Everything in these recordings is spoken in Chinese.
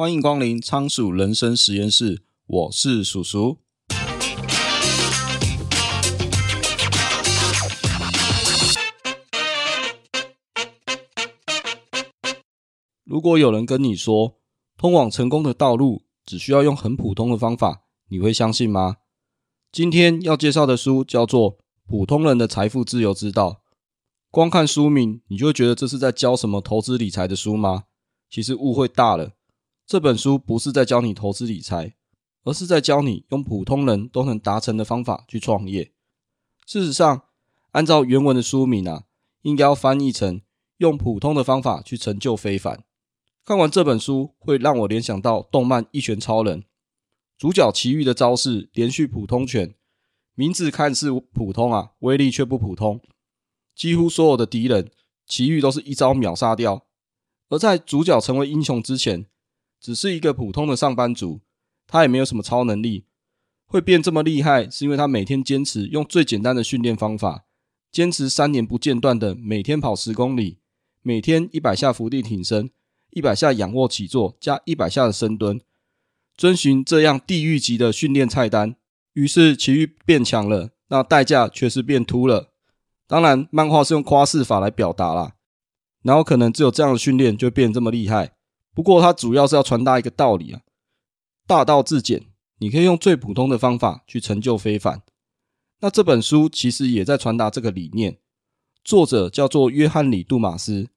欢迎光临仓鼠人生实验室，我是鼠鼠。如果有人跟你说，通往成功的道路只需要用很普通的方法，你会相信吗？今天要介绍的书叫做《普通人的财富自由之道》。光看书名，你就会觉得这是在教什么投资理财的书吗？其实误会大了。这本书不是在教你投资理财，而是在教你用普通人都能达成的方法去创业。事实上，按照原文的书名啊，应该要翻译成“用普通的方法去成就非凡”。看完这本书，会让我联想到动漫《一拳超人》，主角奇遇的招式连续普通拳，名字看似普通啊，威力却不普通。几乎所有的敌人，奇遇都是一招秒杀掉。而在主角成为英雄之前，只是一个普通的上班族，他也没有什么超能力。会变这么厉害，是因为他每天坚持用最简单的训练方法，坚持三年不间断的每天跑十公里，每天一百下伏地挺身，一百下仰卧起坐，加一百下的深蹲，遵循这样地狱级的训练菜单。于是奇遇变强了，那代价却是变秃了。当然，漫画是用夸饰法来表达啦，然后可能只有这样的训练就变这么厉害。不过，它主要是要传达一个道理啊：大道至简，你可以用最普通的方法去成就非凡。那这本书其实也在传达这个理念。作者叫做约翰·里·杜马斯，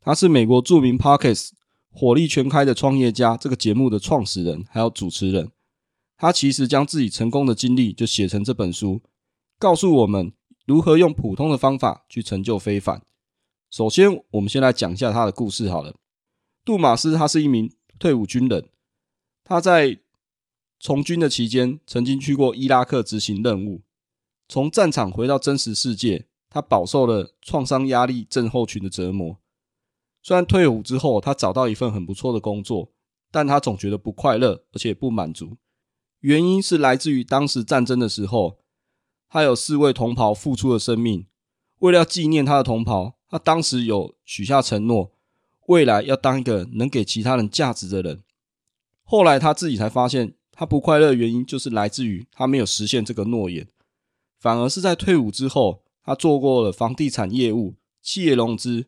他是美国著名 Parkes 火力全开的创业家这个节目的创始人，还有主持人。他其实将自己成功的经历就写成这本书，告诉我们。如何用普通的方法去成就非凡？首先，我们先来讲一下他的故事好了。杜马斯他是一名退伍军人，他在从军的期间曾经去过伊拉克执行任务。从战场回到真实世界，他饱受了创伤压力症候群的折磨。虽然退伍之后他找到一份很不错的工作，但他总觉得不快乐，而且不满足。原因是来自于当时战争的时候。他有四位同袍付出了生命，为了纪念他的同袍，他当时有许下承诺，未来要当一个能给其他人价值的人。后来他自己才发现，他不快乐的原因就是来自于他没有实现这个诺言，反而是在退伍之后，他做过了房地产业务、企业融资，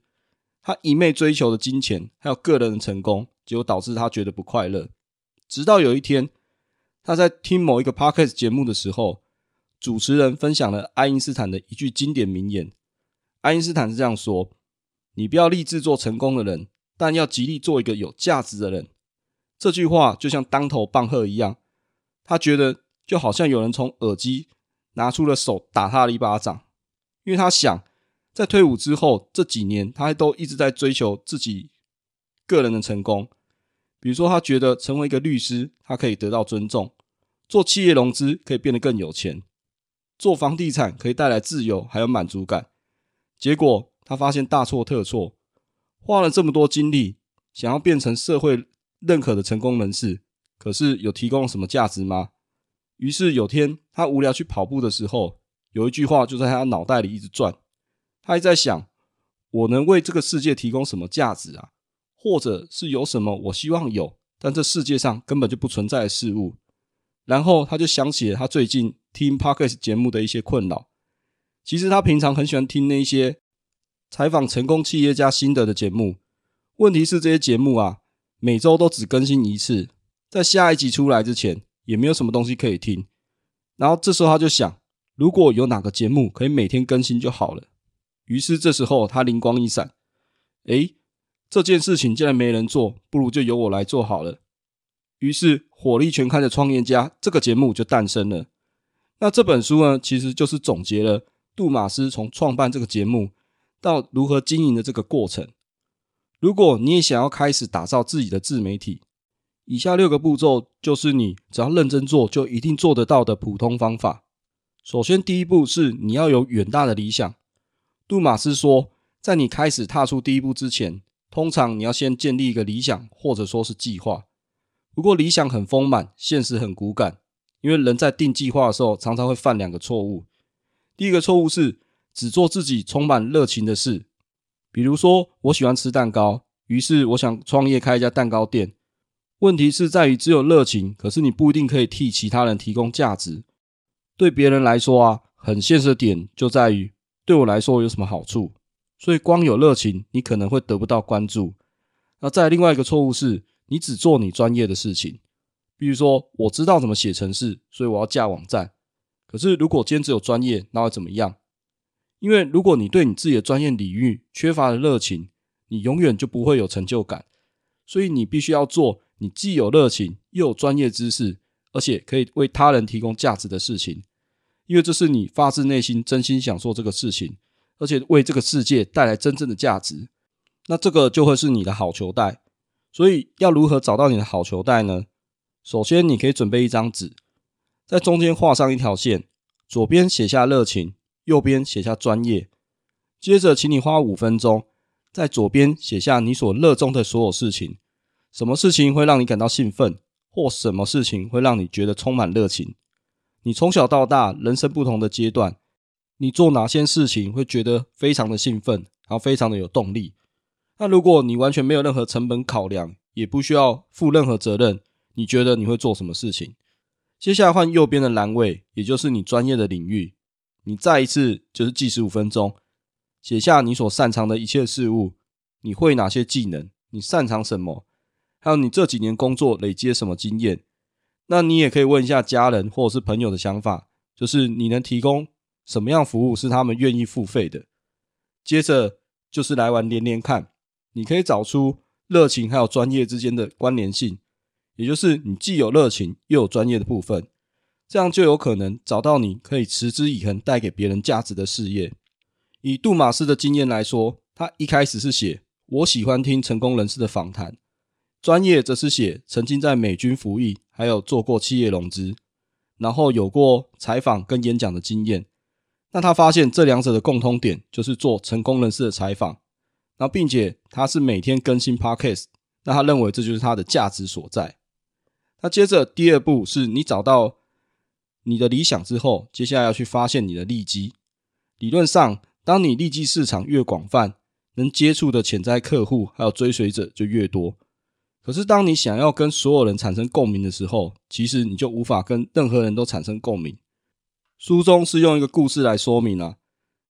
他一味追求的金钱还有个人的成功，结果导致他觉得不快乐。直到有一天，他在听某一个 Podcast 节目的时候。主持人分享了爱因斯坦的一句经典名言。爱因斯坦是这样说：“你不要立志做成功的人，但要极力做一个有价值的人。”这句话就像当头棒喝一样。他觉得就好像有人从耳机拿出了手打他了一巴掌，因为他想，在退伍之后这几年，他都一直在追求自己个人的成功。比如说，他觉得成为一个律师，他可以得到尊重；做企业融资可以变得更有钱。做房地产可以带来自由，还有满足感。结果他发现大错特错，花了这么多精力，想要变成社会认可的成功人士，可是有提供什么价值吗？于是有天他无聊去跑步的时候，有一句话就在他脑袋里一直转。他还在想：我能为这个世界提供什么价值啊？或者是有什么我希望有，但这世界上根本就不存在的事物？然后他就想起了他最近听 Podcast 节目的一些困扰。其实他平常很喜欢听那些采访成功企业家心得的节目。问题是这些节目啊，每周都只更新一次，在下一集出来之前，也没有什么东西可以听。然后这时候他就想，如果有哪个节目可以每天更新就好了。于是这时候他灵光一闪，诶，这件事情既然没人做，不如就由我来做好了。于是，火力全开的创业家这个节目就诞生了。那这本书呢，其实就是总结了杜马斯从创办这个节目到如何经营的这个过程。如果你也想要开始打造自己的自媒体，以下六个步骤就是你只要认真做就一定做得到的普通方法。首先，第一步是你要有远大的理想。杜马斯说，在你开始踏出第一步之前，通常你要先建立一个理想，或者说是计划。不过理想很丰满，现实很骨感。因为人在定计划的时候，常常会犯两个错误。第一个错误是只做自己充满热情的事，比如说我喜欢吃蛋糕，于是我想创业开一家蛋糕店。问题是在于只有热情，可是你不一定可以替其他人提供价值。对别人来说啊，很现实的点就在于，对我来说有什么好处？所以光有热情，你可能会得不到关注。那再另外一个错误是，你只做你专业的事情。比如说，我知道怎么写程式，所以我要架网站。可是如果今天只有专业，那会怎么样？因为如果你对你自己的专业领域缺乏了热情，你永远就不会有成就感。所以你必须要做你既有热情又有专业知识，而且可以为他人提供价值的事情。因为这是你发自内心真心想做这个事情，而且为这个世界带来真正的价值。那这个就会是你的好球带。所以要如何找到你的好球带呢？首先，你可以准备一张纸，在中间画上一条线，左边写下热情。右边写下专业，接着请你花五分钟，在左边写下你所热衷的所有事情。什么事情会让你感到兴奋，或什么事情会让你觉得充满热情？你从小到大人生不同的阶段，你做哪些事情会觉得非常的兴奋，然后非常的有动力？那如果你完全没有任何成本考量，也不需要负任何责任，你觉得你会做什么事情？接下来换右边的栏位，也就是你专业的领域。你再一次就是计时五分钟，写下你所擅长的一切事物，你会哪些技能？你擅长什么？还有你这几年工作累积了什么经验？那你也可以问一下家人或者是朋友的想法，就是你能提供什么样服务是他们愿意付费的？接着就是来玩连连看，你可以找出热情还有专业之间的关联性，也就是你既有热情又有专业的部分。这样就有可能找到你可以持之以恒带给别人价值的事业。以杜马斯的经验来说，他一开始是写“我喜欢听成功人士的访谈”，专业则是写曾经在美军服役，还有做过企业融资，然后有过采访跟演讲的经验。那他发现这两者的共通点就是做成功人士的采访，然后并且他是每天更新 Podcast，那他认为这就是他的价值所在。那接着第二步是你找到。你的理想之后，接下来要去发现你的利基。理论上，当你利基市场越广泛，能接触的潜在客户还有追随者就越多。可是，当你想要跟所有人产生共鸣的时候，其实你就无法跟任何人都产生共鸣。书中是用一个故事来说明啊。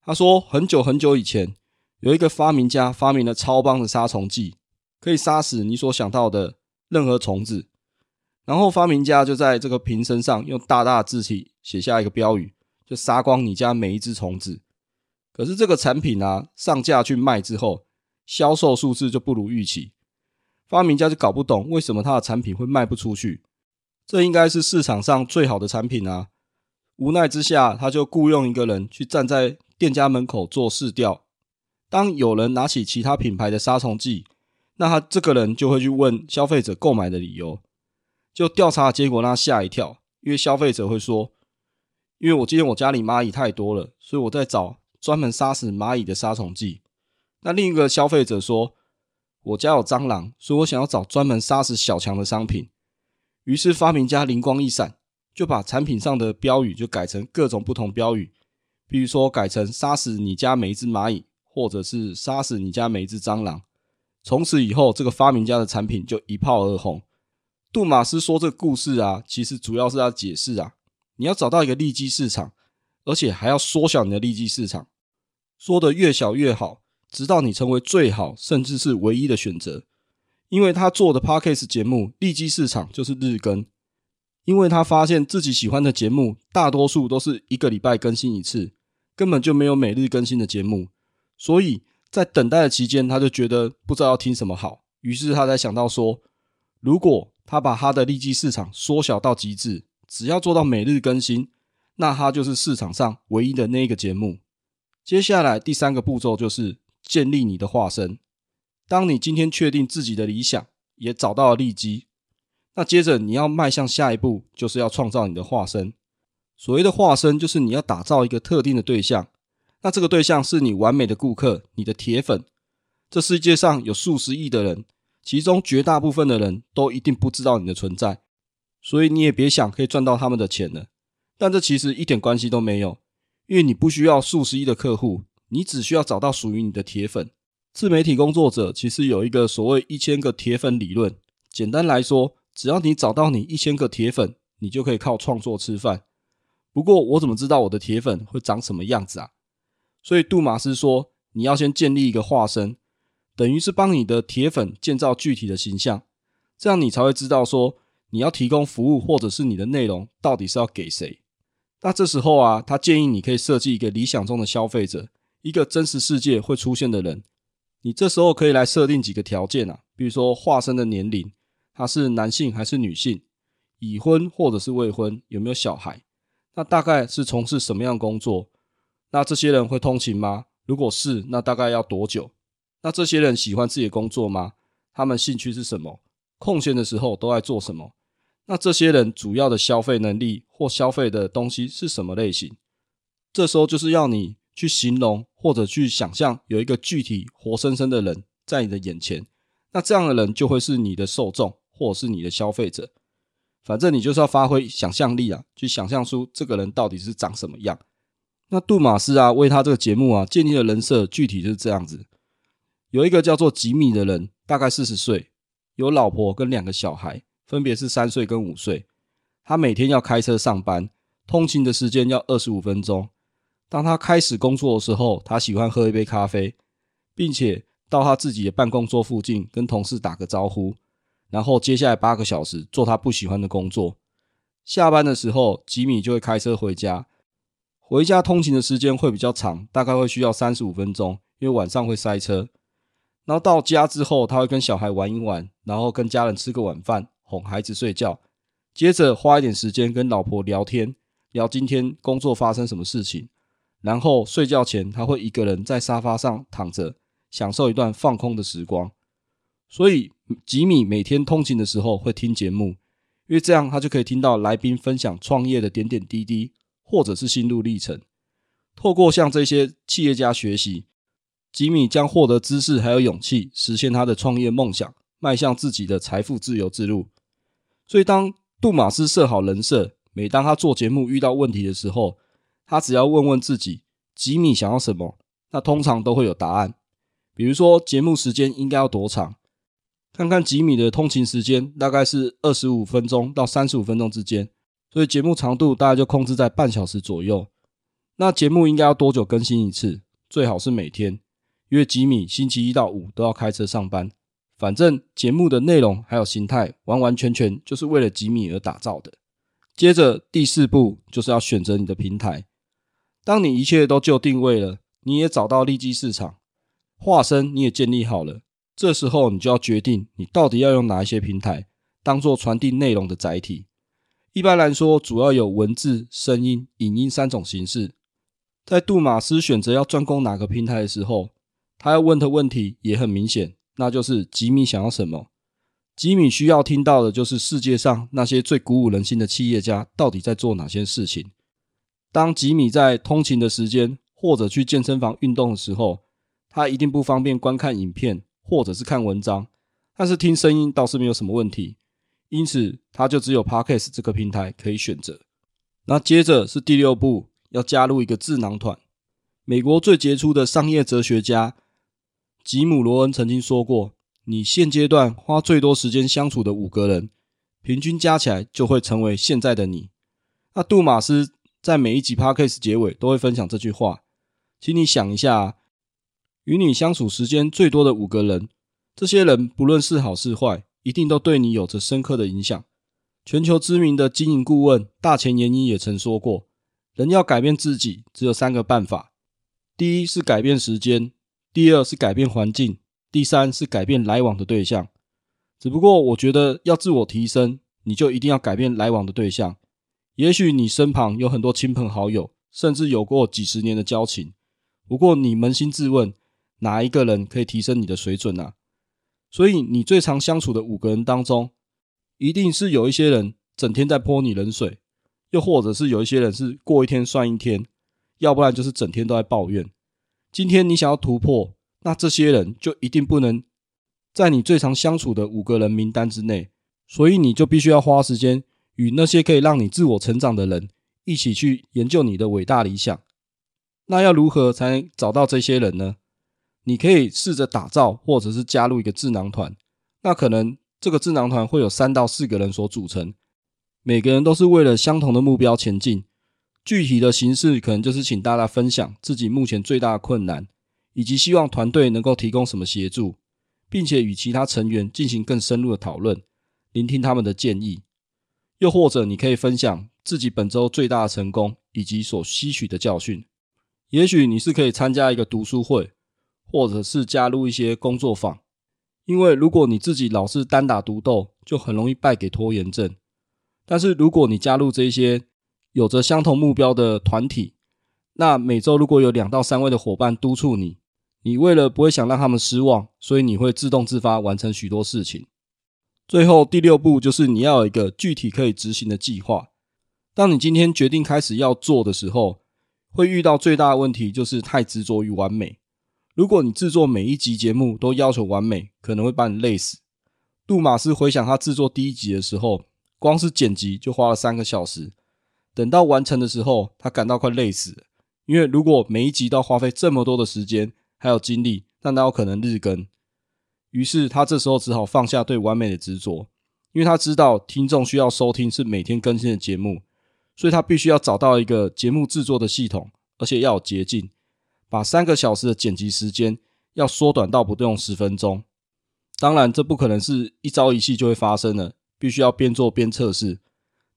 他说，很久很久以前，有一个发明家发明了超棒的杀虫剂，可以杀死你所想到的任何虫子。然后发明家就在这个瓶身上用大大的字体写下一个标语，就杀光你家每一只虫子。可是这个产品啊，上架去卖之后，销售数字就不如预期。发明家就搞不懂为什么他的产品会卖不出去，这应该是市场上最好的产品啊。无奈之下，他就雇佣一个人去站在店家门口做市调。当有人拿起其他品牌的杀虫剂，那他这个人就会去问消费者购买的理由。就调查结果让他吓一跳，因为消费者会说：“因为我今天我家里蚂蚁太多了，所以我在找专门杀死蚂蚁的杀虫剂。”那另一个消费者说：“我家有蟑螂，所以我想要找专门杀死小强的商品。”于是发明家灵光一闪，就把产品上的标语就改成各种不同标语，比如说改成“杀死你家每一只蚂蚁”或者是“杀死你家每一只蟑螂”。从此以后，这个发明家的产品就一炮而红。杜马斯说：“这个故事啊，其实主要是要解释啊，你要找到一个利基市场，而且还要缩小你的利基市场，缩得越小越好，直到你成为最好，甚至是唯一的选择。因为他做的 Podcast 节目，利基市场就是日更，因为他发现自己喜欢的节目，大多数都是一个礼拜更新一次，根本就没有每日更新的节目，所以在等待的期间，他就觉得不知道要听什么好，于是他才想到说，如果他把他的利基市场缩小到极致，只要做到每日更新，那他就是市场上唯一的那一个节目。接下来第三个步骤就是建立你的化身。当你今天确定自己的理想，也找到了利基，那接着你要迈向下一步，就是要创造你的化身。所谓的化身，就是你要打造一个特定的对象，那这个对象是你完美的顾客，你的铁粉。这世界上有数十亿的人。其中绝大部分的人都一定不知道你的存在，所以你也别想可以赚到他们的钱了。但这其实一点关系都没有，因为你不需要数十亿的客户，你只需要找到属于你的铁粉。自媒体工作者其实有一个所谓一千个铁粉理论，简单来说，只要你找到你一千个铁粉，你就可以靠创作吃饭。不过我怎么知道我的铁粉会长什么样子啊？所以杜马斯说，你要先建立一个化身，等于是帮你的铁粉建造具体的形象，这样你才会知道说你要提供服务或者是你的内容到底是要给谁。那这时候啊，他建议你可以设计一个理想中的消费者，一个真实世界会出现的人。你这时候可以来设定几个条件啊，比如说化身的年龄，他是男性还是女性，已婚或者是未婚，有没有小孩，那大概是从事什么样工作？那这些人会通勤吗？如果是，那大概要多久？那这些人喜欢自己的工作吗？他们兴趣是什么？空闲的时候都在做什么？那这些人主要的消费能力或消费的东西是什么类型？这时候就是要你去形容或者去想象有一个具体活生生的人在你的眼前，那这样的人就会是你的受众或者是你的消费者。反正你就是要发挥想象力啊，去想象出这个人到底是长什么样。那杜马斯啊，为他这个节目啊建立的人设具体就是这样子：有一个叫做吉米的人，大概四十岁，有老婆跟两个小孩。分别是三岁跟五岁，他每天要开车上班，通勤的时间要二十五分钟。当他开始工作的时候，他喜欢喝一杯咖啡，并且到他自己的办公桌附近跟同事打个招呼，然后接下来八个小时做他不喜欢的工作。下班的时候，吉米就会开车回家，回家通勤的时间会比较长，大概会需要三十五分钟，因为晚上会塞车。然后到家之后，他会跟小孩玩一玩，然后跟家人吃个晚饭。哄孩子睡觉，接着花一点时间跟老婆聊天，聊今天工作发生什么事情，然后睡觉前他会一个人在沙发上躺着，享受一段放空的时光。所以吉米每天通勤的时候会听节目，因为这样他就可以听到来宾分享创业的点点滴滴，或者是心路历程。透过向这些企业家学习，吉米将获得知识还有勇气，实现他的创业梦想，迈向自己的财富自由之路。所以，当杜马斯设好人设，每当他做节目遇到问题的时候，他只要问问自己，吉米想要什么，那通常都会有答案。比如说，节目时间应该要多长？看看吉米的通勤时间，大概是二十五分钟到三十五分钟之间，所以节目长度大概就控制在半小时左右。那节目应该要多久更新一次？最好是每天，因为吉米星期一到五都要开车上班。反正节目的内容还有形态，完完全全就是为了吉米而打造的。接着第四步就是要选择你的平台。当你一切都就定位了，你也找到利基市场，化身你也建立好了，这时候你就要决定你到底要用哪一些平台当做传递内容的载体。一般来说，主要有文字、声音、影音三种形式。在杜马斯选择要专攻哪个平台的时候，他要问的问题也很明显。那就是吉米想要什么？吉米需要听到的就是世界上那些最鼓舞人心的企业家到底在做哪些事情。当吉米在通勤的时间或者去健身房运动的时候，他一定不方便观看影片或者是看文章，但是听声音倒是没有什么问题。因此，他就只有 Podcast 这个平台可以选择。那接着是第六步，要加入一个智囊团。美国最杰出的商业哲学家。吉姆·罗恩曾经说过：“你现阶段花最多时间相处的五个人，平均加起来就会成为现在的你。”那杜马斯在每一集 Podcast 结尾都会分享这句话，请你想一下，与你相处时间最多的五个人，这些人不论是好是坏，一定都对你有着深刻的影响。全球知名的经营顾问大前研一也曾说过：“人要改变自己，只有三个办法，第一是改变时间。”第二是改变环境，第三是改变来往的对象。只不过，我觉得要自我提升，你就一定要改变来往的对象。也许你身旁有很多亲朋好友，甚至有过几十年的交情。不过，你扪心自问，哪一个人可以提升你的水准呢？所以，你最常相处的五个人当中，一定是有一些人整天在泼你冷水，又或者是有一些人是过一天算一天，要不然就是整天都在抱怨。今天你想要突破，那这些人就一定不能在你最常相处的五个人名单之内，所以你就必须要花时间与那些可以让你自我成长的人一起去研究你的伟大理想。那要如何才能找到这些人呢？你可以试着打造或者是加入一个智囊团。那可能这个智囊团会有三到四个人所组成，每个人都是为了相同的目标前进。具体的形式可能就是请大家分享自己目前最大的困难，以及希望团队能够提供什么协助，并且与其他成员进行更深入的讨论，聆听他们的建议。又或者你可以分享自己本周最大的成功以及所吸取的教训。也许你是可以参加一个读书会，或者是加入一些工作坊。因为如果你自己老是单打独斗，就很容易败给拖延症。但是如果你加入这些有着相同目标的团体，那每周如果有两到三位的伙伴督促你，你为了不会想让他们失望，所以你会自动自发完成许多事情。最后第六步就是你要有一个具体可以执行的计划。当你今天决定开始要做的时候，会遇到最大的问题就是太执着于完美。如果你制作每一集节目都要求完美，可能会把你累死。杜马斯回想他制作第一集的时候，光是剪辑就花了三个小时。等到完成的时候，他感到快累死了，因为如果每一集都要花费这么多的时间还有精力，那哪有可能日更？于是他这时候只好放下对完美的执着，因为他知道听众需要收听是每天更新的节目，所以他必须要找到一个节目制作的系统，而且要有捷径，把三个小时的剪辑时间要缩短到不用十分钟。当然，这不可能是一朝一夕就会发生的，必须要边做边测试。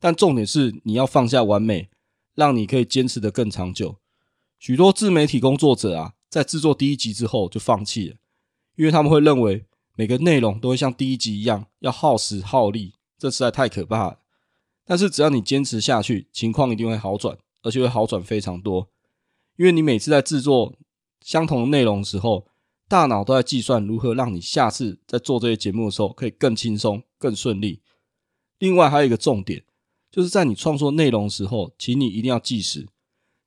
但重点是你要放下完美，让你可以坚持得更长久。许多自媒体工作者啊，在制作第一集之后就放弃了，因为他们会认为每个内容都会像第一集一样要耗时耗力，这实在太可怕了。但是只要你坚持下去，情况一定会好转，而且会好转非常多。因为你每次在制作相同的内容的时候，大脑都在计算如何让你下次在做这些节目的时候可以更轻松、更顺利。另外还有一个重点。就是在你创作内容的时候，请你一定要计时，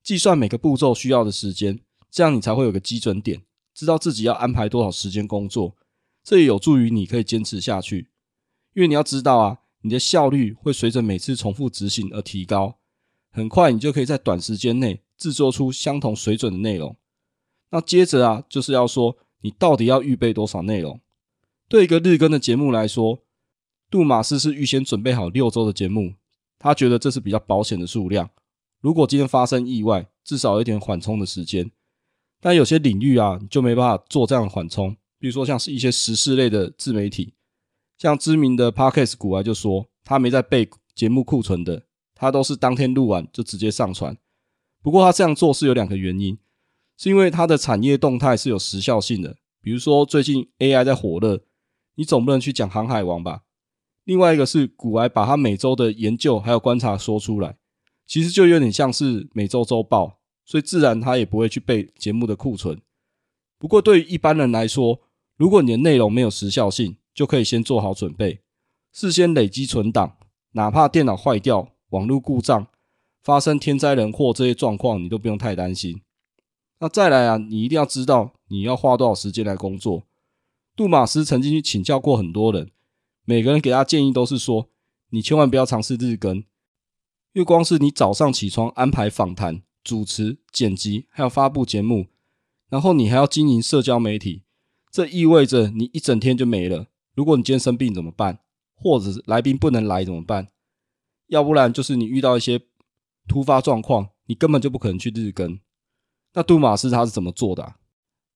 计算每个步骤需要的时间，这样你才会有个基准点，知道自己要安排多少时间工作。这也有助于你可以坚持下去，因为你要知道啊，你的效率会随着每次重复执行而提高，很快你就可以在短时间内制作出相同水准的内容。那接着啊，就是要说你到底要预备多少内容。对一个日更的节目来说，杜马斯是预先准备好六周的节目。他觉得这是比较保险的数量。如果今天发生意外，至少有一点缓冲的时间。但有些领域啊，你就没办法做这样的缓冲。比如说，像是一些时事类的自媒体，像知名的 Podcast 股啊，就说他没在备节目库存的，他都是当天录完就直接上传。不过他这样做是有两个原因，是因为他的产业动态是有时效性的。比如说最近 AI 在火热，你总不能去讲航海王吧？另外一个是古埃把他每周的研究还有观察说出来，其实就有点像是每周周报，所以自然他也不会去备节目的库存。不过对于一般人来说，如果你的内容没有时效性，就可以先做好准备，事先累积存档，哪怕电脑坏掉、网络故障、发生天灾人祸这些状况，你都不用太担心。那再来啊，你一定要知道你要花多少时间来工作。杜马斯曾经去请教过很多人。每个人给他建议都是说，你千万不要尝试日更，因为光是你早上起床安排访谈、主持、剪辑，还有发布节目，然后你还要经营社交媒体，这意味着你一整天就没了。如果你今天生病怎么办？或者是来宾不能来怎么办？要不然就是你遇到一些突发状况，你根本就不可能去日更。那杜马斯他是怎么做的啊？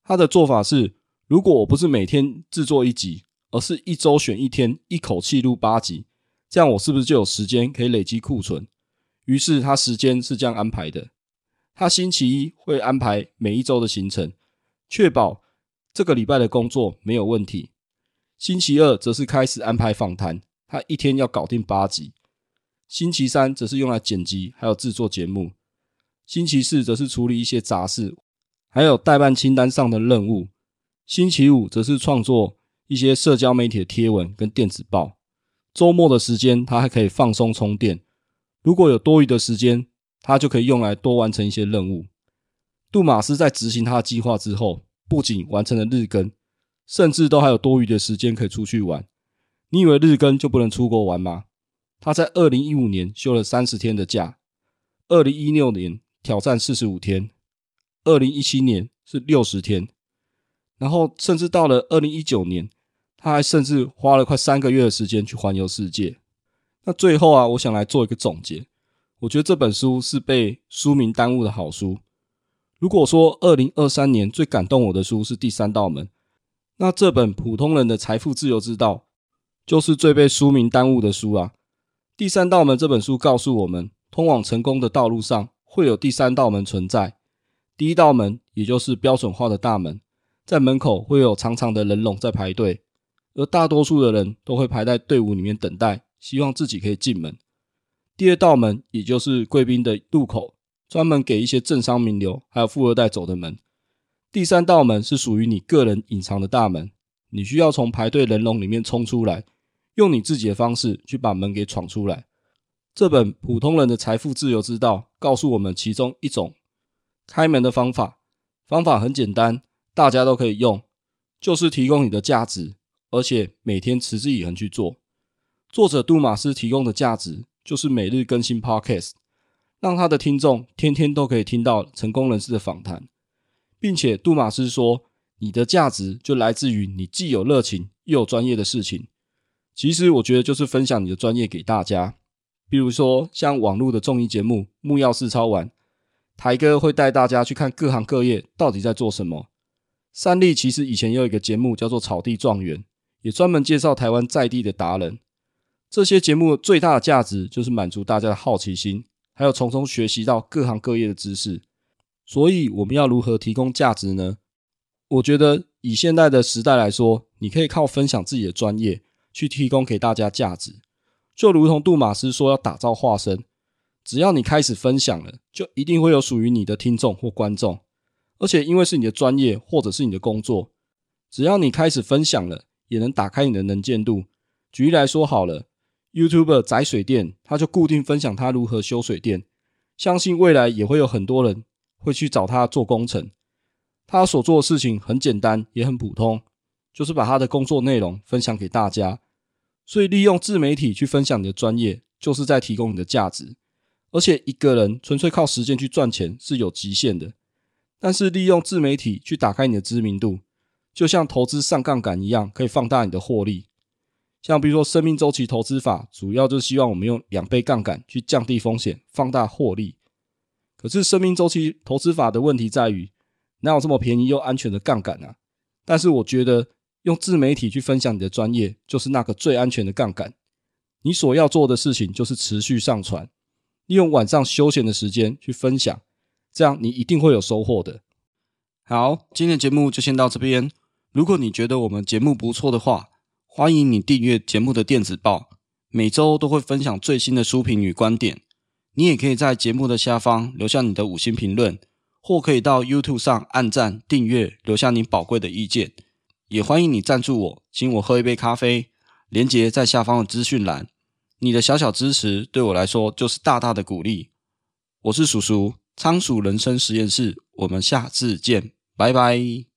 他的做法是，如果我不是每天制作一集。而是一周选一天，一口气录八集，这样我是不是就有时间可以累积库存？于是他时间是这样安排的：他星期一会安排每一周的行程，确保这个礼拜的工作没有问题。星期二则是开始安排访谈，他一天要搞定八集。星期三则是用来剪辑，还有制作节目。星期四则是处理一些杂事，还有待办清单上的任务。星期五则是创作。一些社交媒体的贴文跟电子报，周末的时间他还可以放松充电。如果有多余的时间，他就可以用来多完成一些任务。杜马斯在执行他的计划之后，不仅完成了日更，甚至都还有多余的时间可以出去玩。你以为日更就不能出国玩吗？他在二零一五年休了三十天的假，二零一六年挑战四十五天，二零一七年是六十天，然后甚至到了二零一九年。他还甚至花了快三个月的时间去环游世界。那最后啊，我想来做一个总结。我觉得这本书是被书名耽误的好书。如果说二零二三年最感动我的书是《第三道门》，那这本《普通人的财富自由之道》就是最被书名耽误的书啊。《第三道门》这本书告诉我们，通往成功的道路上会有第三道门存在。第一道门，也就是标准化的大门，在门口会有长长的人龙在排队，而大多数的人都会排在队伍里面等待，希望自己可以进门。第二道门，也就是贵宾的入口，专门给一些政商名流还有富二代走的门。第三道门是属于你个人隐藏的大门，你需要从排队人龙里面冲出来，用你自己的方式去把门给闯出来。这本普通人的财富自由之道告诉我们其中一种开门的方法，方法很简单，大家都可以用，就是提供你的价值，而且每天持之以恒去做。作者杜马斯提供的价值就是每日更新 Podcast，让他的听众天天都可以听到成功人士的访谈，并且杜马斯说，你的价值就来自于你既有热情又有专业的事情。其实我觉得就是分享你的专业给大家，比如说像网络的综艺节目《木曜4超玩》。台哥会带大家去看各行各业到底在做什么。三立其实以前有一个节目叫做《草地状元》，也专门介绍台湾在地的达人。这些节目最大的价值就是满足大家的好奇心，还有从中学习到各行各业的知识。所以我们要如何提供价值呢？我觉得以现在的时代来说，你可以靠分享自己的专业去提供给大家价值。就如同杜马斯说要打造化身。只要你开始分享了，就一定会有属于你的听众或观众。而且因为是你的专业或者是你的工作，只要你开始分享了，也能打开你的能见度。举例来说好了，YouTuber 宅水电，他就固定分享他如何修水电，相信未来也会有很多人会去找他做工程。他所做的事情很简单，也很普通，就是把他的工作内容分享给大家。所以利用自媒体去分享你的专业，就是在提供你的价值。而且一个人纯粹靠时间去赚钱是有极限的，但是利用自媒体去打开你的知名度，就像投资上杠杆一样，可以放大你的获利。像比如说生命周期投资法，主要就是希望我们用两倍杠杆去降低风险，放大获利。可是生命周期投资法的问题在于，哪有这么便宜又安全的杠杆啊？但是我觉得用自媒体去分享你的专业，就是那个最安全的杠杆。你所要做的事情就是持续上传。利用晚上休闲的时间去分享，这样你一定会有收获的。好，今天的节目就先到这边。如果你觉得我们节目不错的话，欢迎你订阅节目的电子报，每周都会分享最新的书评与观点。你也可以在节目的下方留下你的五星评论，或可以到 YouTube 上按赞、订阅，留下你宝贵的意见。也欢迎你赞助我，请我喝一杯咖啡，连结在下方的资讯栏。你的小小支持对我来说就是大大的鼓励。我是叔叔，仓鼠人生实验室，我们下次见，拜拜。